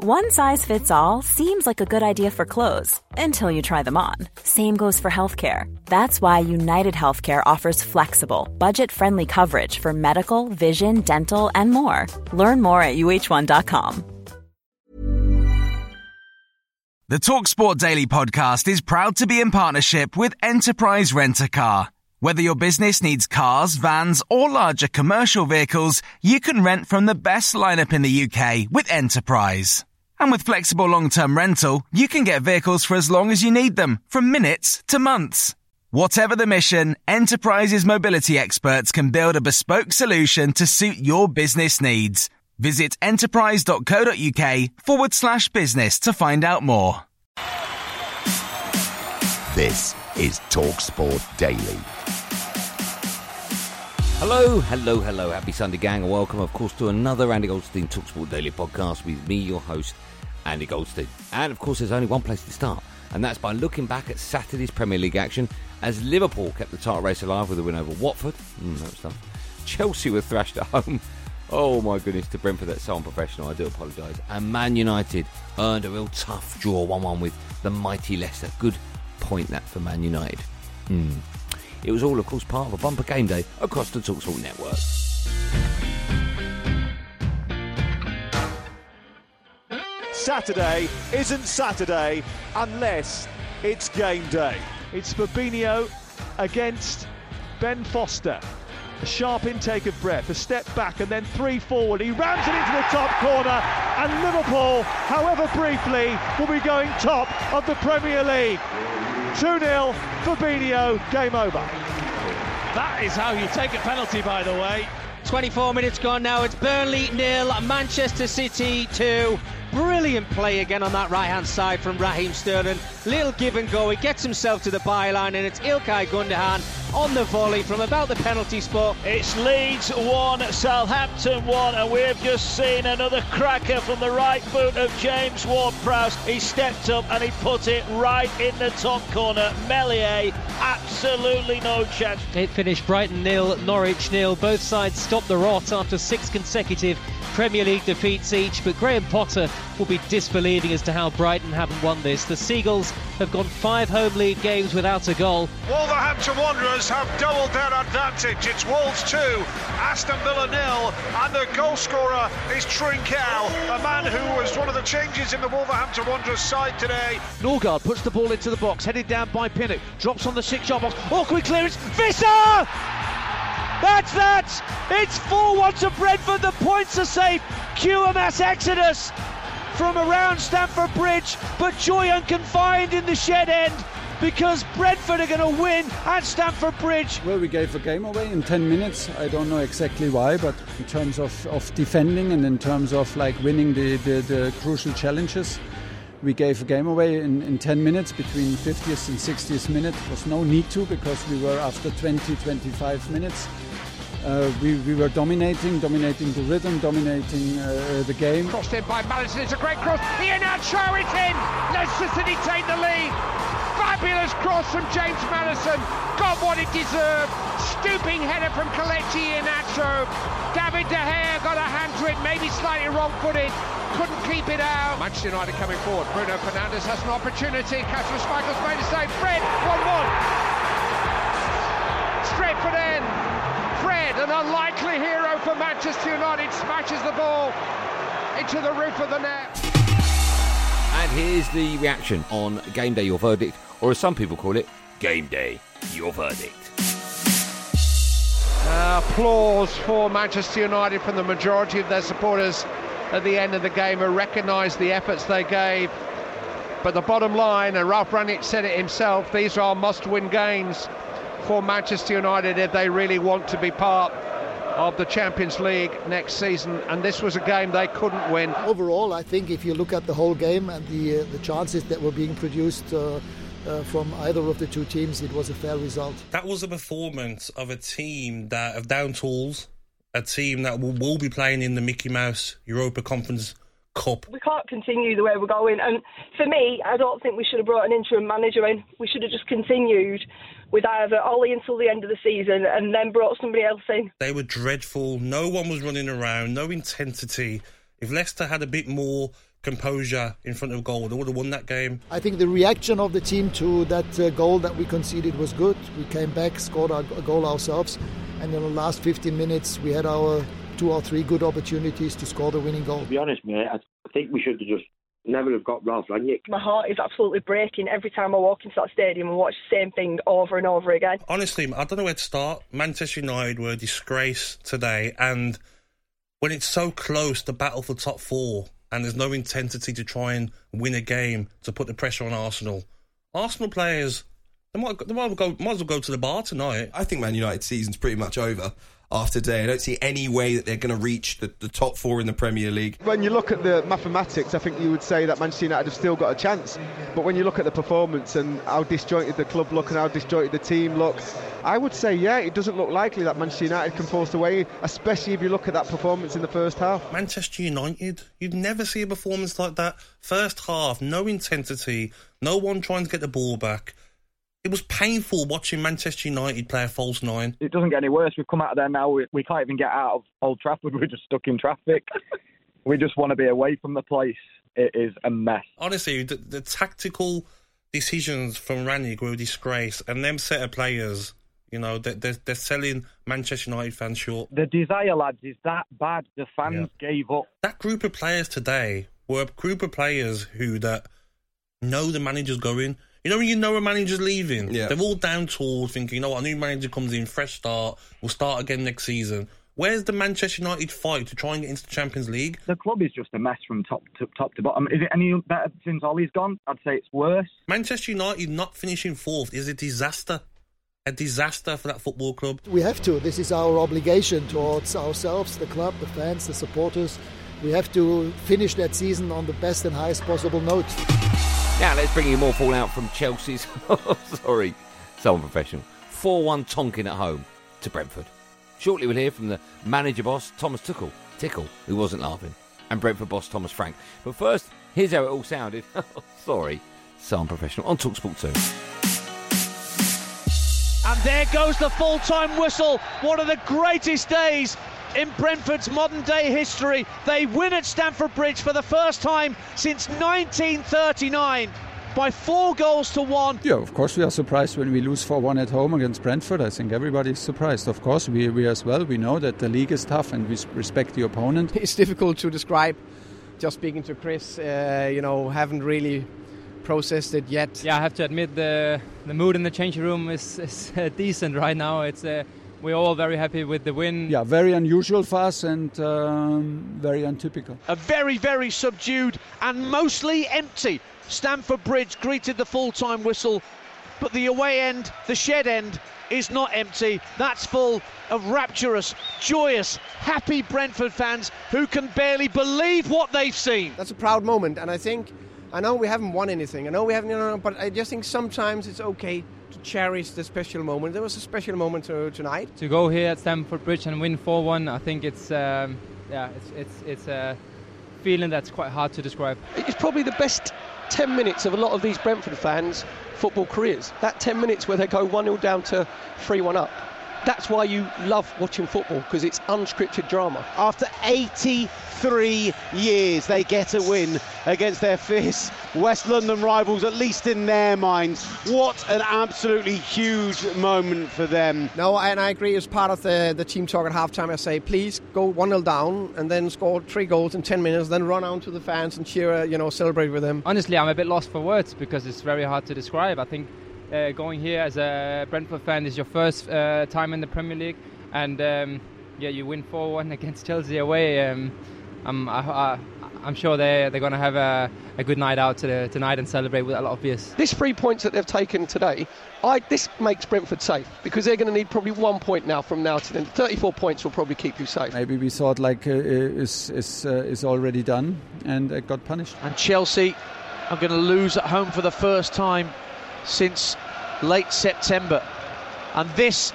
One size fits all seems like a good idea for clothes until you try them on. Same goes for healthcare. That's why United Healthcare offers flexible, budget friendly coverage for medical, vision, dental, and more. Learn more at uh1.com. The Talksport Daily podcast is proud to be in partnership with Enterprise Rent a Car. Whether your business needs cars, vans, or larger commercial vehicles, you can rent from the best lineup in the UK with Enterprise. And with flexible long-term rental, you can get vehicles for as long as you need them, from minutes to months. Whatever the mission, Enterprise's mobility experts can build a bespoke solution to suit your business needs. Visit enterprise.co.uk forward slash business to find out more. This is TalkSport Daily. Hello, hello, hello. Happy Sunday, gang, and welcome, of course, to another Andy Goldstein Talksport Daily podcast with me, your host, Andy Goldstein. And, of course, there's only one place to start, and that's by looking back at Saturday's Premier League action as Liverpool kept the title race alive with a win over Watford. Mm, that was tough. Chelsea were thrashed at home. Oh, my goodness, to Brentford, that's so unprofessional. I do apologise. And Man United earned a real tough draw 1 1 with the mighty Leicester. Good point, that, for Man United. Hmm. It was all, of course, part of a bumper game day across the TalkSport network. Saturday isn't Saturday unless it's game day. It's Fabinho against Ben Foster. A sharp intake of breath, a step back, and then three forward. He rams it into the top corner, and Liverpool, however briefly, will be going top of the Premier League. 2 0, Fabinho, game over. That is how you take a penalty, by the way. 24 minutes gone now. It's Burnley nil, Manchester City 2. Brilliant play again on that right hand side from Raheem Sterling. Little give and go. He gets himself to the byline, and it's Ilkay Gundogan on the volley from about the penalty spot. It's Leeds 1, Southampton 1, and we've just seen another cracker from the right boot of James Ward Prowse. He stepped up and he put it right in the top corner. Meslier, absolutely no chance. It finished Brighton nil, Norwich nil. Both sides stopped the rot after six consecutive Premier League defeats each, but Graham Potter will be disbelieving as to how Brighton haven't won this. The Seagulls have gone five home league games without a goal. Wolverhampton Wanderers have doubled their advantage. It's Wolves 2, Aston Villa nil, and the goal scorer is Trincao, a man who was one of the changes in the Wolverhampton Wanderers side today. Norgaard puts the ball into the box, headed down by Pinnock, drops on the six-yard box, awkward clearance, Wissa! That's that! It's 4-1 to Brentford, the points are safe. QMS Exodus from around Stamford Bridge, but joy unconfined in the shed end because Brentford are going to win at Stamford Bridge. Well, we gave a game away in 10 minutes. I don't know exactly why, but in terms of, of defending and in terms of like winning the, the, the crucial challenges, we gave a game away in, in 10 minutes between 50th and 60th minute. There was no need to because we were after 20, 25 minutes. Uh, we, we were dominating, dominating the rhythm, dominating uh, the game. Crossed in by Maddison, it's a great cross. Iheanacho, it's in! Leicester City take the lead. Fabulous cross from James Maddison. Got what it deserved. Stooping header from Kelechi Iheanacho. David De Gea got a hand to it, maybe slightly wrong-footed. Couldn't keep it out. Manchester United coming forward. Bruno Fernandes has an opportunity. Kasper Schmeichel's made a save. Fred, 1-1. Straight for An unlikely hero for Manchester United, smashes the ball into the roof of the net. And here's the reaction on Game Day Your Verdict, or as some people call it, Game Day Your Verdict. Uh, applause for Manchester United from the majority of their supporters at the end of the game who recognised the efforts they gave. But the bottom line, and Ralf Rangnick said it himself, these are must-win games for Manchester United if they really want to be part of the Champions League next season. And this was a game they couldn't win. Overall, I think if you look at the whole game and the uh, the chances that were being produced. Uh, uh, from either of the two teams, it was a fair result. That was a performance of a team that have down tools, a team that will, will be playing in the Mickey Mouse Europa Conference Cup. We can't continue the way we're going. And for me, I don't think we should have brought an interim manager in. We should have just continued with either Ollie until the end of the season and then brought somebody else in. They were dreadful. No one was running around, no intensity. If Leicester had a bit more composure in front of goal, they would have won that game. I think the reaction of the team to that uh, goal that we conceded was good. We came back, scored a goal ourselves, and in the last 15 minutes we had our two or three good opportunities to score the winning goal. To be honest, mate, I think we should have just never have got Ralf Rangnick. My heart is absolutely breaking every time I walk into that stadium and watch the same thing over and over again. Honestly, I don't know where to start. Manchester United were a disgrace today, and when it's so close, the battle for top four, and there's no intensity to try and win a game to put the pressure on Arsenal. Arsenal players, they might, they might, go, might as well go to the bar tonight. I think Man United season's pretty much over after today. I don't see any way that they're going to reach the, the, top four in the Premier League. When you look at the mathematics, I think you would say that Manchester United have still got a chance. But when you look at the performance and how disjointed the club look and how disjointed the team look, I would say, yeah, it doesn't look likely that Manchester United can force away, especially if you look at that performance in the first half. Manchester United, you'd never see a performance like that. First half, no intensity, no one trying to get the ball back. It was painful watching Manchester United play a false nine. It doesn't get any worse. We've come out of there now. We, we can't even get out of Old Trafford. We're just stuck in traffic. we just want to be away from the place. It is a mess. Honestly, the, the tactical decisions from Rangnick were a disgrace, and them set of players. You know, they're, they're, they're, selling Manchester United fans short. The desire, lads, is that bad. The fans yeah. gave up. That group of players today were a group of players who that know the manager's going. You know when you know a manager's leaving? Yeah. They're all down tools thinking, you know what, a new manager comes in, fresh start, we'll start again next season. Where's the Manchester United fight to try and get into the Champions League? The club is just a mess from top to top to bottom. Is it any better since Ollie's gone? I'd say it's worse. Manchester United not finishing fourth is a disaster. A disaster for that football club. We have to. This is our obligation towards ourselves, the club, the fans, the supporters. We have to finish that season on the best and highest possible note. Now let's bring you more fallout from Chelsea's. sorry, so unprofessional. 4-1 Tonkin at home to Brentford. Shortly we'll hear from the manager boss Thomas Tuchel, Tickle, who wasn't laughing, and Brentford boss Thomas Frank. But first, here's how it all sounded. sorry, so unprofessional on Talksport 2. And there goes the full-time whistle. One of the greatest days in Brentford's modern day history. They win at Stamford Bridge for the first time since 1939 by four goals to one. Yeah, of course we are surprised when we lose 4-1 at home against Brentford. I think everybody is surprised. Of course, we, we as well. We know that the league is tough and we respect the opponent. It's difficult to describe. Just speaking to Chris, uh, you know, haven't really processed it yet. Yeah, I have to admit the the mood in the changing room is, is uh, decent right now. It's uh, we're all very happy with the win. Yeah, very unusual for us and um, very untypical. A very, very subdued and mostly empty Stamford Bridge greeted the full time whistle, but the away end, the shed end, is not empty. That's full of rapturous, joyous, happy Brentford fans who can barely believe what they've seen. That's a proud moment, and I think. I know we haven't won anything. I know we haven't, you know, but I just think sometimes it's okay to cherish the special moment. There was a special moment to, tonight. To go here at Stamford Bridge and win 4-1, I think it's um, yeah, it's it's it's a feeling that's quite hard to describe. It's probably the best 10 minutes of a lot of these Brentford fans' football careers. That 10 minutes where they go 1 0 down to 3 1 up. That's why you love watching football because it's unscripted drama. After 83 years, they get a win against their fierce West London rivals, at least in their minds. What an absolutely huge moment for them. No, and I agree. As part of the, the team talk at halftime, I say, please go 1 0 down and then score three goals in 10 minutes, then run out to the fans and cheer, you know, celebrate with them. Honestly, I'm a bit lost for words because it's very hard to describe. I think uh, going here as a Brentford fan is your first uh, time in the Premier League, and um, yeah, you win 4-1 against Chelsea away. Um, I'm, I, am sure they're, they're going to have a, a, good night out to tonight and celebrate with a lot of beers. This three points that they've taken today, I, this makes Brentford safe because they're going to need probably one point now from now to then. 34 points will probably keep you safe. Maybe we thought like uh, is is uh, is already done and uh, got punished. And Chelsea are going to lose at home for the first time since late September. And this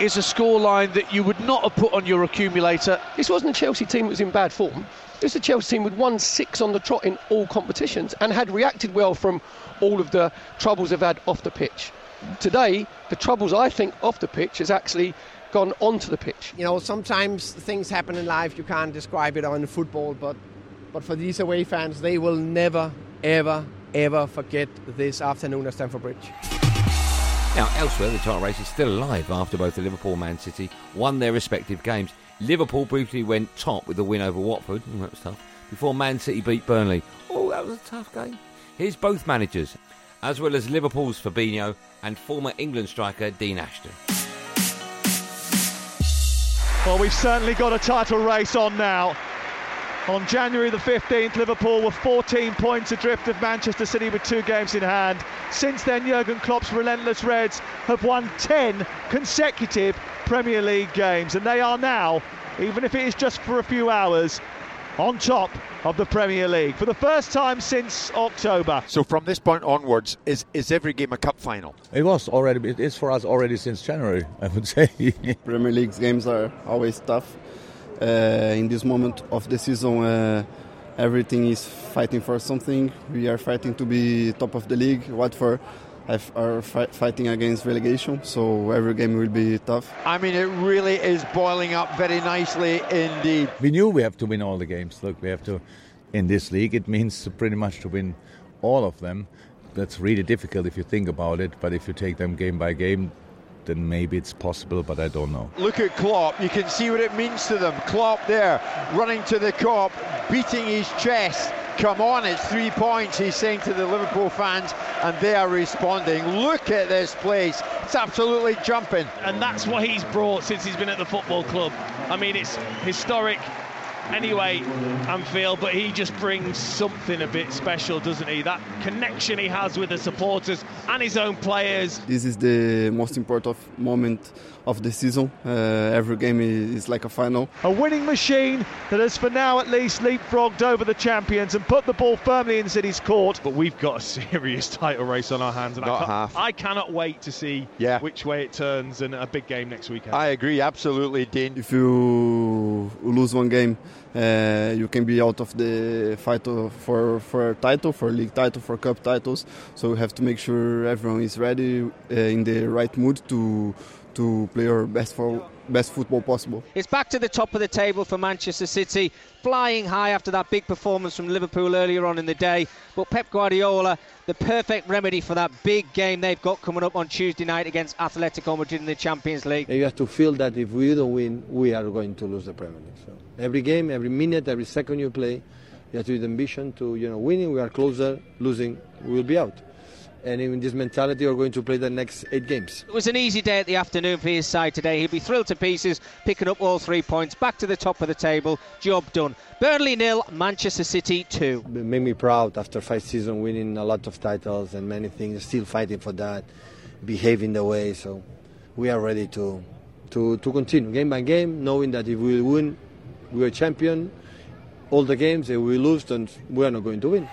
is a scoreline that you would not have put on your accumulator. This wasn't a Chelsea team that was in bad form. This is a Chelsea team with won six on the trot in all competitions and had reacted well from all of the troubles they've had off the pitch. Today, the troubles I think off the pitch has actually gone onto the pitch. You know, sometimes things happen in life you can't describe it on football, but but for these away fans, they will never, ever, ever forget this afternoon at Stamford Bridge. Now, elsewhere, the title race is still alive after both the Liverpool and Man City won their respective games. Liverpool briefly went top with the win over Watford, oh, that was tough, before Man City beat Burnley. Oh, that was a tough game. Here's both managers, as well as Liverpool's Fabinho and former England striker Dean Ashton. Well, we've certainly got a title race on now. On January the 15th, Liverpool were 14 points adrift of Manchester City with two games in hand. Since then, Jurgen Klopp's relentless Reds have won 10 consecutive Premier League games, and they are now, even if it is just for a few hours, on top of the Premier League for the first time since October. So from this point onwards, is is every game a cup final? It was already. It is for us already since January. I would say. Premier League games are always tough. Uh, in this moment of the season, uh, everything is fighting for something. We are fighting to be top of the league. Watford are fighting against relegation, so every game will be tough. I mean, it really is boiling up very nicely indeed. We knew we have to win all the games. Look, we have to, in this league, it means pretty much to win all of them. That's really difficult if you think about it, but if you take them game by game, then maybe it's possible, but I don't know. Look at Klopp. You can see what it means to them. Klopp there, running to the Kop, beating his chest come on, it's three points, he's saying to the Liverpool fans, and they are responding. Look at this place, it's absolutely jumping. And that's what he's brought since he's been at the football club. I mean, it's historic anyway, Anfield, but he just brings something a bit special, doesn't he? That connection he has with the supporters and his own players. This is the most important moment of the season. Uh, every game is like a final. A winning machine that has, for now at least, leapfrogged over the champions and put the ball firmly in City's court. But we've got a serious title race on our hands, and Not I, half. I cannot wait to see yeah. which way it turns and a big game next weekend. I agree, absolutely, Dean. If you lose one game, uh, you can be out of the fight for for title, for league title, for cup titles. So we have to make sure everyone is ready uh, in the right mood to to play our best for best football possible. It's back to the top of the table for Manchester City, flying high after that big performance from Liverpool earlier on in the day. But Pep Guardiola, the perfect remedy for that big game they've got coming up on Tuesday night against Atletico Madrid in the Champions League. You have to feel that if we don't win, we are going to lose the Premier League. So every game, every minute, every second you play, you have to have the ambition to, you know, winning. We are closer, losing, we will be out and in this mentality are going to play the next eight games. It was an easy day at the afternoon for his side today. He'll be thrilled to pieces, picking up all three points, back to the top of the table. Job done. Burnley nil, Manchester City two. It made me proud after five seasons, winning a lot of titles and many things, still fighting for that, behaving the way. So we are ready to to to continue game by game, knowing that if we win, we are champion. All the games, if we lose, then we are not going to win.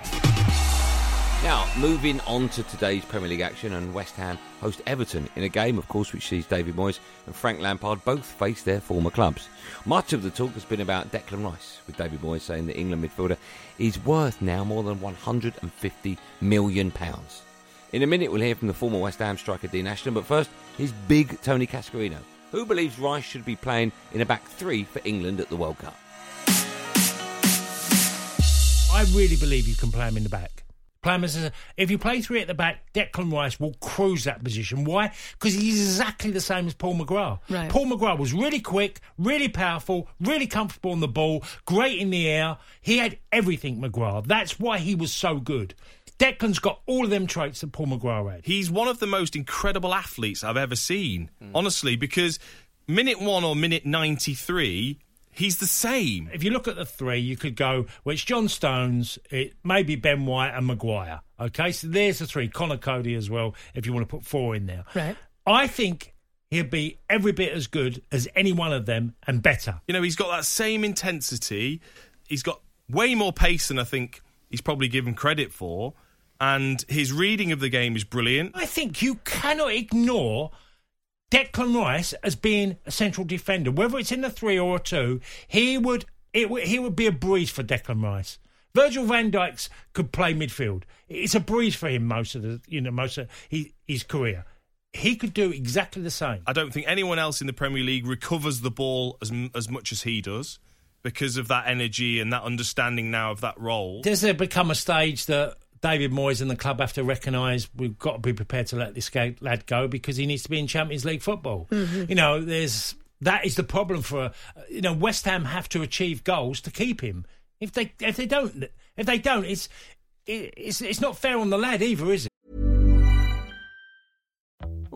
Now, moving on to today's Premier League action, and West Ham host Everton in a game, of course, which sees David Moyes and Frank Lampard both face their former clubs. Much of the talk has been about Declan Rice, with David Moyes saying the England midfielder is worth now more than £150 million. In a minute, we'll hear from the former West Ham striker Dean Ashton, but first, his big Tony Cascarino, who believes Rice should be playing in a back three for England at the World Cup. I really believe you can play him in the back. If you play three at the back, Declan Rice will cruise that position. Why? Because he's exactly the same as Paul McGrath. Right. Paul McGrath was really quick, really powerful, really comfortable on the ball, great in the air. He had everything, McGrath. That's why he was so good. Declan's got all of them traits that Paul McGrath had. He's one of the most incredible athletes I've ever seen, mm. honestly, because minute one or minute 93, he's the same. If you look at the three, you could go, well, it's John Stones, it maybe Ben White and Maguire. Okay, so there's the three. Conor Coady as well, if you want to put four in there. Right. I think he'll be every bit as good as any one of them and better. You know, he's got that same intensity. He's got way more pace than I think he's probably given credit for. And his reading of the game is brilliant. I think you cannot ignore Declan Rice as being a central defender, whether it's in the three or a two, he would it he would be a breeze for Declan Rice. Virgil van Dijk's could play midfield. It's a breeze for him most of the you know most of he, his career. He could do exactly the same. I don't think anyone else in the Premier League recovers the ball as as much as he does. because of that energy and that understanding now of that role. Does there become a stage that David Moyes and the club have to recognise we've got to be prepared to let this lad go because he needs to be in Champions League football? Mm-hmm. You know, there's that is the problem for you know West Ham have to achieve goals to keep him. If they if they don't if they don't, it's it's it's not fair on the lad either, is it?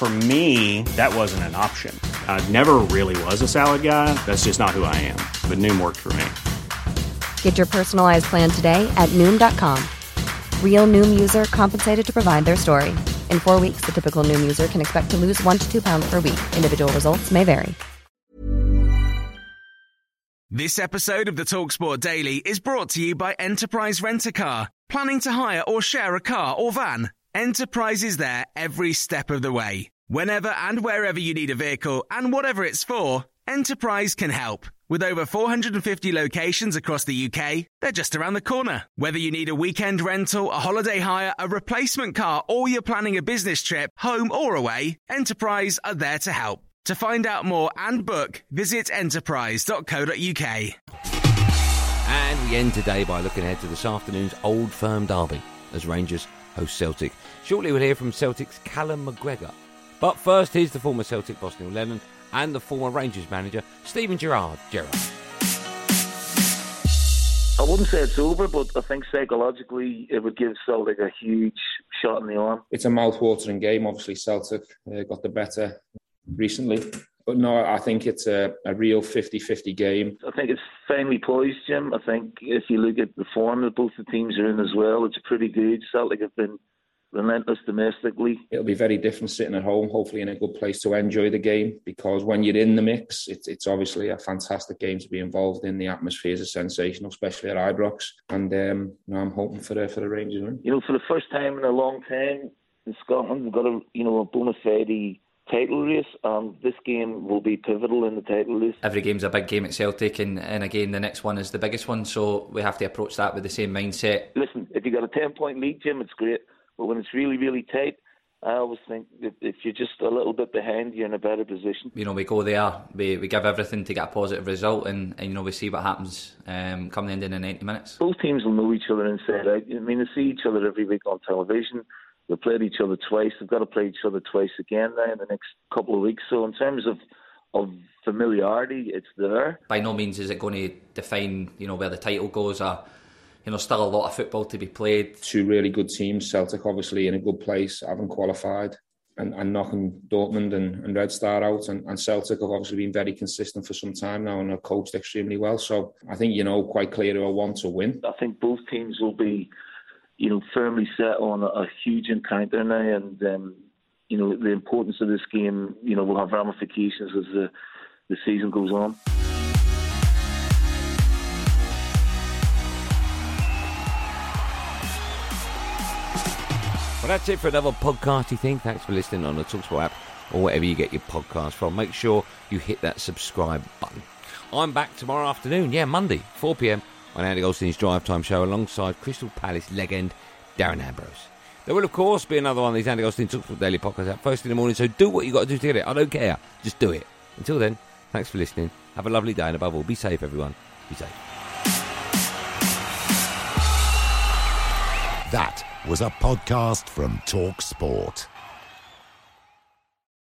For me, that wasn't an option. I never really was a salad guy. That's just not who I am. But Noom worked for me. Get your personalized plan today at Noom.com. Real Noom user compensated to provide their story. In four weeks, the typical Noom user can expect to lose one to two pounds per week. Individual results may vary. This episode of the Talksport Daily is brought to you by Enterprise Rent a Car. Planning to hire or share a car or van? Enterprise is there every step of the way. Whenever and wherever you need a vehicle and whatever it's for, Enterprise can help. With over 450 locations across the UK, they're just around the corner. Whether you need a weekend rental, a holiday hire, a replacement car, or you're planning a business trip, home or away, Enterprise are there to help. To find out more and book, visit enterprise.co.uk. And we end today by looking ahead to this afternoon's Old Firm derby as Rangers host Celtic. Shortly we'll hear from Celtic's Callum McGregor. But first, here's the former Celtic boss Neil Lennon and the former Rangers manager Steven Gerrard. Gerrard. I wouldn't say it's over, but I think psychologically it would give Celtic a huge shot in the arm. It's a mouth-watering game. Obviously, Celtic uh, got the better recently. But no, I think it's a, a real 50-50 game. I think it's finely poised, Jim. I think if you look at the form that both the teams are in as well, it's pretty good. Celtic have been relentless domestically. It'll be very different sitting at home, hopefully in a good place to enjoy the game because when you're in the mix, it's, it's obviously a fantastic game to be involved in. The atmosphere is sensational, especially at Ibrox. And um, you know, I'm hoping for the, for the Rangers win. You know, for the first time in a long time in Scotland, we've got a, you know, a bona fide title race. Um, this game will be pivotal in the title race. Every game's a big game at Celtic, and, and again, the next one is the biggest one, so we have to approach that with the same mindset. Listen, if you've got a 10 point lead, Jim, it's great. But when it's really, really tight, I always think that if you're just a little bit behind, you're in a better position. You know, we go there, we, we give everything to get a positive result, and, and you know, we see what happens um, come the end in the 90 minutes. Both teams will know each other inside out. I mean, they see each other every week on television. They've played each other twice. They've got to play each other twice again now in the next couple of weeks. So, in terms of of familiarity, it's there. By no means is it going to define, you know, where the title goes. Or, you know, still a lot of football to be played. Two really good teams. Celtic obviously in a good place, having qualified. And, and knocking Dortmund and, and Red Star out, and, and Celtic have obviously been very consistent for some time now and have coached extremely well. So I think you know quite clear who I want to win. I think both teams will be you know, firmly set on a, a huge encounter now, and um, you know the importance of this game, you know, will have ramifications as the the season goes on. Well, that's it for another podcasty thing. Thanks for listening on the Talksport app or wherever you get your podcast from. Make sure you hit that subscribe button. I'm back tomorrow afternoon. Yeah, Monday, 4 p.m on Andy Goldstein's Drive Time show alongside Crystal Palace legend Darren Ambrose. There will, of course, be another one of these Andy Goldstein Talksport Daily podcasts out first in the morning, so do what you got to do to get it. I don't care. Just do it. Until then, thanks for listening. Have a lovely day, and above all, be safe, everyone. Be safe. That was a podcast from Talk Sport.